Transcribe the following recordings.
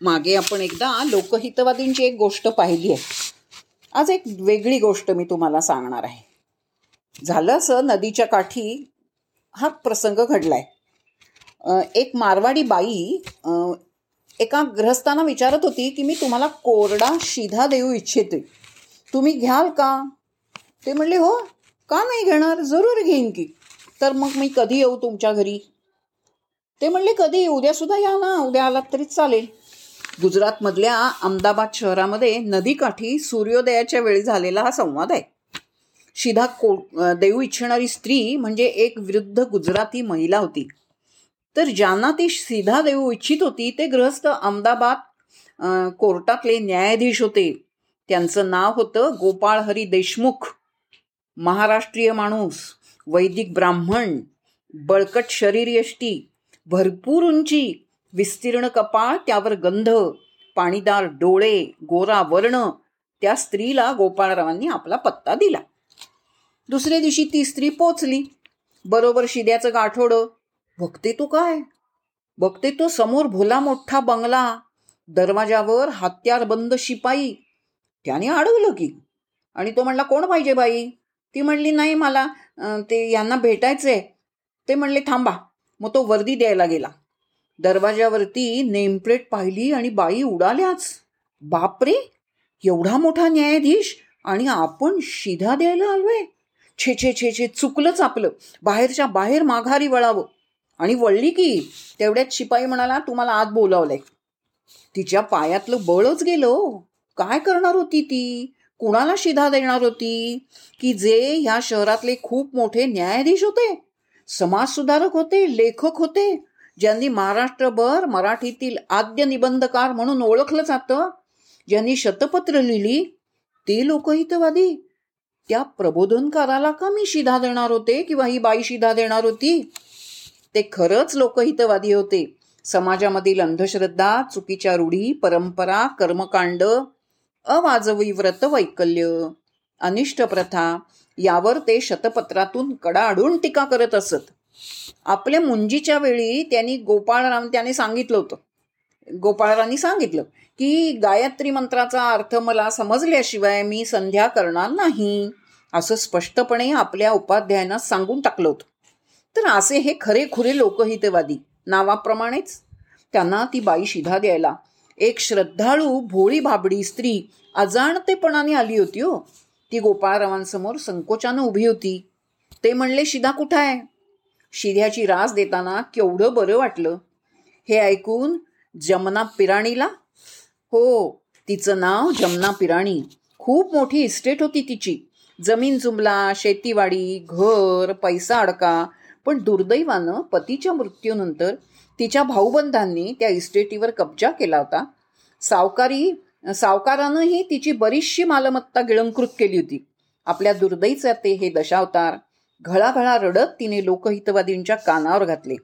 मागे आपण एकदा लोकहितवादींची एक गोष्ट पाहिली आहे. आज एक वेगळी गोष्ट मी तुम्हाला सांगणार आहे. झालं असं नदीच्या काठी हा प्रसंग घडलाय. एक मारवाडी बाई एका ग्रहस्थांना विचारत होती की मी तुम्हाला कोरडा शिधा देऊ इच्छिते. तुम्ही घ्याल का? ते म्हणले हो का नाही घेणार? जरूर घेईन की. तर मग मी कधी येऊ तुमच्या घरी? ते म्हणले कधी? उद्या सुद्धा या ना उद्या आलात तरी चालेल. गुजरातमधल्या अहमदाबाद शहरामध्ये नदीकाठी सूर्योदयाच्या वेळी झालेला हा संवाद आहे. शिधा को देऊ इच्छिणारी स्त्री म्हणजे एक वृद्ध गुजराती महिला होती. तर ज्यांना ती सीधा देऊ इच्छित होती ते गृहस्थ अहमदाबाद कोर्टातले न्यायाधीश होते. त्यांचं नाव होतं गोपाळ हरी देशमुख. महाराष्ट्रीय माणूस वैदिक ब्राह्मण बळकट शरीर यष्टी भरपूर उंची विस्तीर्ण कपाळ त्यावर गंध पाणीदार डोळे गोरा वर्ण त्या स्त्रीला गोपाळरावांनी आपला पत्ता दिला. दुसऱ्या दिवशी ती स्त्री पोचली. बरोबर शिद्याचं गाठोडं. बघते तो काय? बघते तो समोर भोला मोठा बंगला. दरवाजावर हत्यार बंद शिपाई. त्याने अडवलं की. आणि तो म्हणला कोण पाहिजे बाई? ती म्हणली नाही मला. ते यांना भेटायचंय. ते म्हणले थांबा. मग तो वर्दी द्यायला गेला. दरवाजावरती नेमप्लेट पाहिली आणि बाई उडाल्याच. बापरे एवढा मोठा न्यायाधीश आणि आपण शिधा द्यायला आलोय छे छे छे छे चुकलंच आपलं. बाहेरच्या बाहेर माघारी वळावं. आणि वळली की तेवढ्यात शिपाई म्हणाला तुम्हाला आत बोलावलंय. तिच्या पायातलं बळच गेलं हो. काय करणार होती ती? कुणाला शिधा देणार होती? की जे ह्या शहरातले खूप मोठे न्यायाधीश होते समाजसुधारक होते लेखक होते ज्यांनी महाराष्ट्रभर मराठीतील आद्य निबंधकार म्हणून ओळखलं जातं ज्यांनी शतपत्र लिहिली ते लोकहितवादी त्या प्रबोधनकाराला का मी शिधा देणार होते किंवा ही बाई शिधा देणार होती? ते खरंच लोकहितवादी होते. समाजामधील अंधश्रद्धा चुकीच्या रूढी परंपरा कर्मकांड अवाजवी व्रत वैकल्य अनिष्ट प्रथा यावर ते शतपत्रातून कडाडून टीका करत असत. आपल्या मुंजीच्या वेळी त्यांनी गोपाळराम त्याने सांगितलं होतं. गोपाळरांनी सांगितलं की गायत्री मंत्राचा अर्थ मला समजल्याशिवाय मी संध्या करणार नाही असं स्पष्टपणे आपल्या उपाध्यायांना सांगून टाकलं होतं. तर असे हे खरेखुरे लोकहितवादी नावाप्रमाणेच त्यांना ती बाई शिधा द्यायला. एक श्रद्धाळू भोळी भाबडी स्त्री अजाणतेपणाने आली होती हो. ती गोपाळरावांसमोर संकोचानं उभी होती. ते म्हणले शिधा कुठं आहे? शिध्याची रास देताना केवढं बरं वाटलं. हे ऐकून जमना पिराणीला? हो तिचं नाव जमना पिराणी. खूप मोठी इस्टेट होती तिची. जमीन जुमला शेतीवाडी घर पैसा अडका. पण दुर्दैवानं पतीच्या मृत्यूनंतर तिच्या भाऊबंधांनी त्या इस्टेटीवर कब्जा केला होता. सावकारी सावकारानंही तिची बरीचशी मालमत्ता गिळंकृत केली होती. आपल्या दुर्दैचे ते हे दशावतार घळाघळा रडत तिने लोकहितवादींच्या कानावर घातले.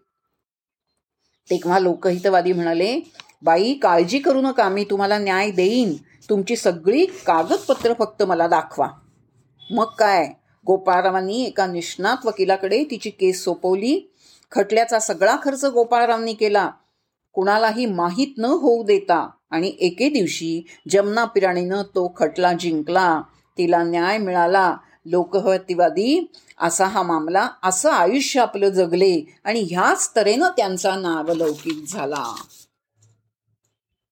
तेव्हा लोकहितवादी म्हणाले बाई काळजी करू नका मी तुम्हाला न्याय देईन. तुमची सगळी कागदपत्र फक्त मला दाखवा. मग काय? गोपाळरावांनी एका निष्णात वकिलाकडे तिची केस सोपवली. खटल्याचा सगळा खर्च गोपाळरावांनी केला. कुणालाही माहीत न होऊ देता आणि एके दिवशी जमना पिराणीनं तो खटला जिंकला. तिला न्याय मिळाला. लोकहतीवादी असा हा मामला असं आयुष्य आपलं जगले आणि ह्याच तऱ्हेनं त्यांचा नावलौकिक झाला.